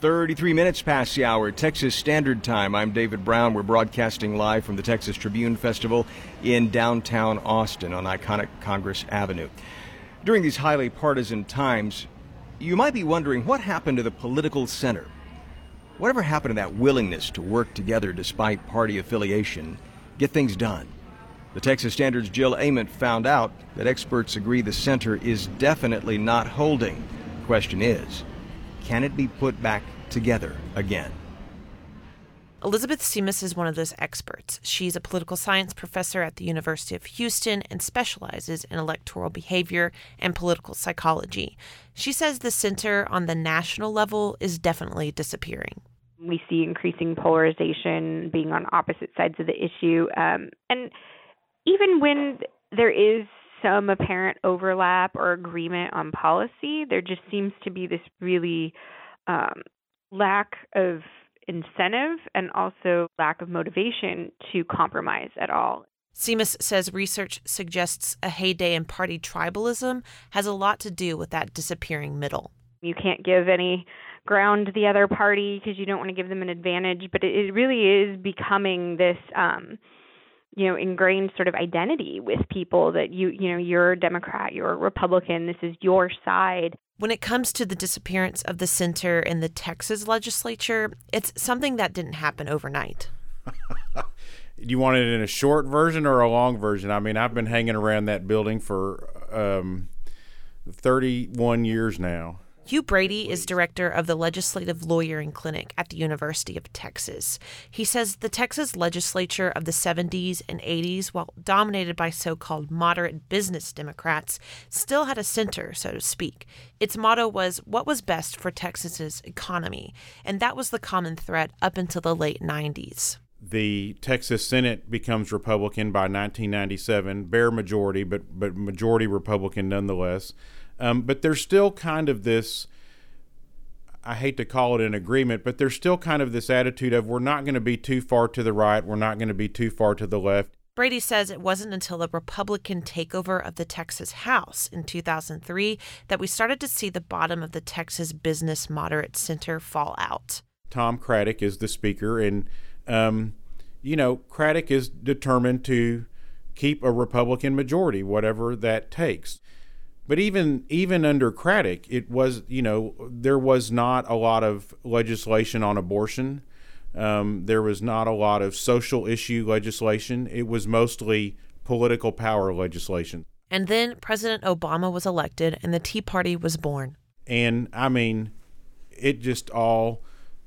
33 minutes past the hour, Texas Standard Time. I'm David Brown. We're broadcasting live from the Texas Tribune Festival in downtown Austin on iconic Congress Avenue. During these highly partisan times, you might be wondering what happened to the political center. Whatever happened to that willingness to work together despite party affiliation, get things done? The Texas Standard's Jill Ament found out that experts agree the center is definitely not holding. The question is, can it be put back together again? Elizabeth Simas is one of those experts. She's a political science professor at the University of Houston and specializes in electoral behavior and political psychology. She says the center on the national level is definitely disappearing. We see increasing polarization, being on opposite sides of the issue. Um, and even when there is some apparent overlap or agreement on policy. There just seems to be this really um, lack of incentive and also lack of motivation to compromise at all. Simas says research suggests a heyday in party tribalism has a lot to do with that disappearing middle. You can't give any ground to the other party because you don't want to give them an advantage, but it, really is becoming this. Um, you know ingrained sort of identity with people that you you know you're a democrat you're a republican this is your side. When it comes to the disappearance of the center in the Texas legislature it's something that didn't happen overnight. Do you want it in a short version or a long version? I mean i've been hanging around that building for um, 31 years now Hugh Brady is director of the Legislative Lawyering Clinic at the University of Texas. He says the Texas legislature of the 70s and 80s, while dominated by so called moderate business Democrats, still had a center, so to speak. Its motto was what was best for Texas's economy, and that was the common thread up until the late 90s the Texas Senate becomes Republican by 1997, bare majority, but but majority Republican nonetheless. Um, but there's still kind of this. I hate to call it an agreement, but there's still kind of this attitude of we're not going to be too far to the right, we're not going to be too far to the left. Brady says it wasn't until the Republican takeover of the Texas House in 2003 that we started to see the bottom of the Texas Business Moderate Center fall out. Tom Craddick is the speaker, and, um, you know, Craddick is determined to keep a Republican majority, whatever that takes. But even even under Craddick, it was you know there was not a lot of legislation on abortion. Um, there was not a lot of social issue legislation. It was mostly political power legislation. And then President Obama was elected, and the Tea Party was born. And I mean, it just all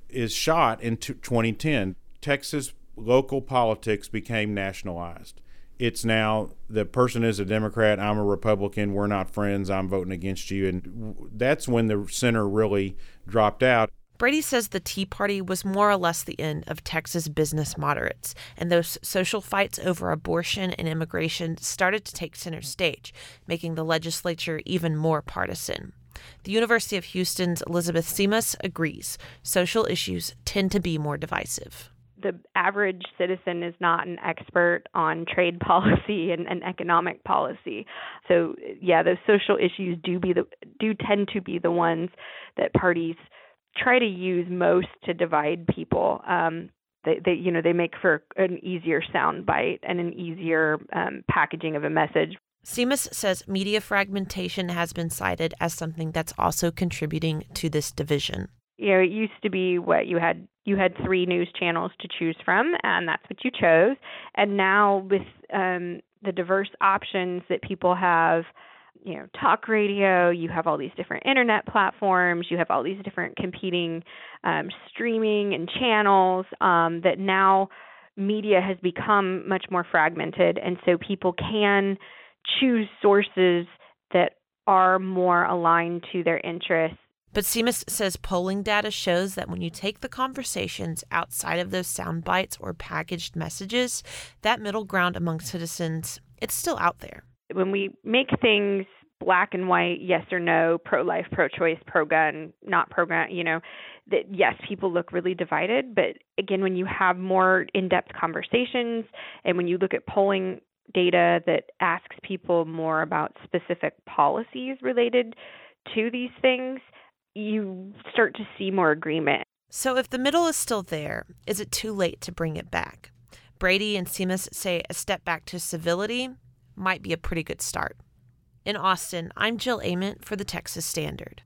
is shot in 2010. Texas local politics became nationalized it's now the person is a Democrat, I'm a Republican, we're not friends, I'm voting against you. And that's when the center really dropped out. Brady says the Tea Party was more or less the end of Texas business moderates, and those social fights over abortion and immigration started to take center stage, making the legislature even more partisan. The University of Houston's Elizabeth Simas agrees social issues tend to be more divisive the average citizen is not an expert on trade policy and, and economic policy. So yeah, those social issues do be the do tend to be the ones that parties try to use most to divide people. Um, they, they you know they make for an easier sound bite and an easier um, packaging of a message. Simas says media fragmentation has been cited as something that's also contributing to this division you know, it used to be what you had you had three news channels to choose from, and that's what you chose. And now with um, the diverse options that people have, you know, talk radio, you have all these different internet platforms, you have all these different competing um, streaming and channels um, that now media has become much more fragmented, and so people can choose sources that are more aligned to their interests but Simas says polling data shows that when you take the conversations outside of those sound bites or packaged messages, that middle ground among citizens, it's still out there. When we make things black and white, yes or no, pro life, pro choice, pro gun, not pro gun, you know, that yes, people look really divided. But again, when you have more in depth conversations and when you look at polling data that asks people more about specific policies related to these things, you start to see more agreement. So, if the middle is still there, is it too late to bring it back? Brady and Simas say a step back to civility might be a pretty good start. In Austin, I'm Jill Ament for the Texas Standard.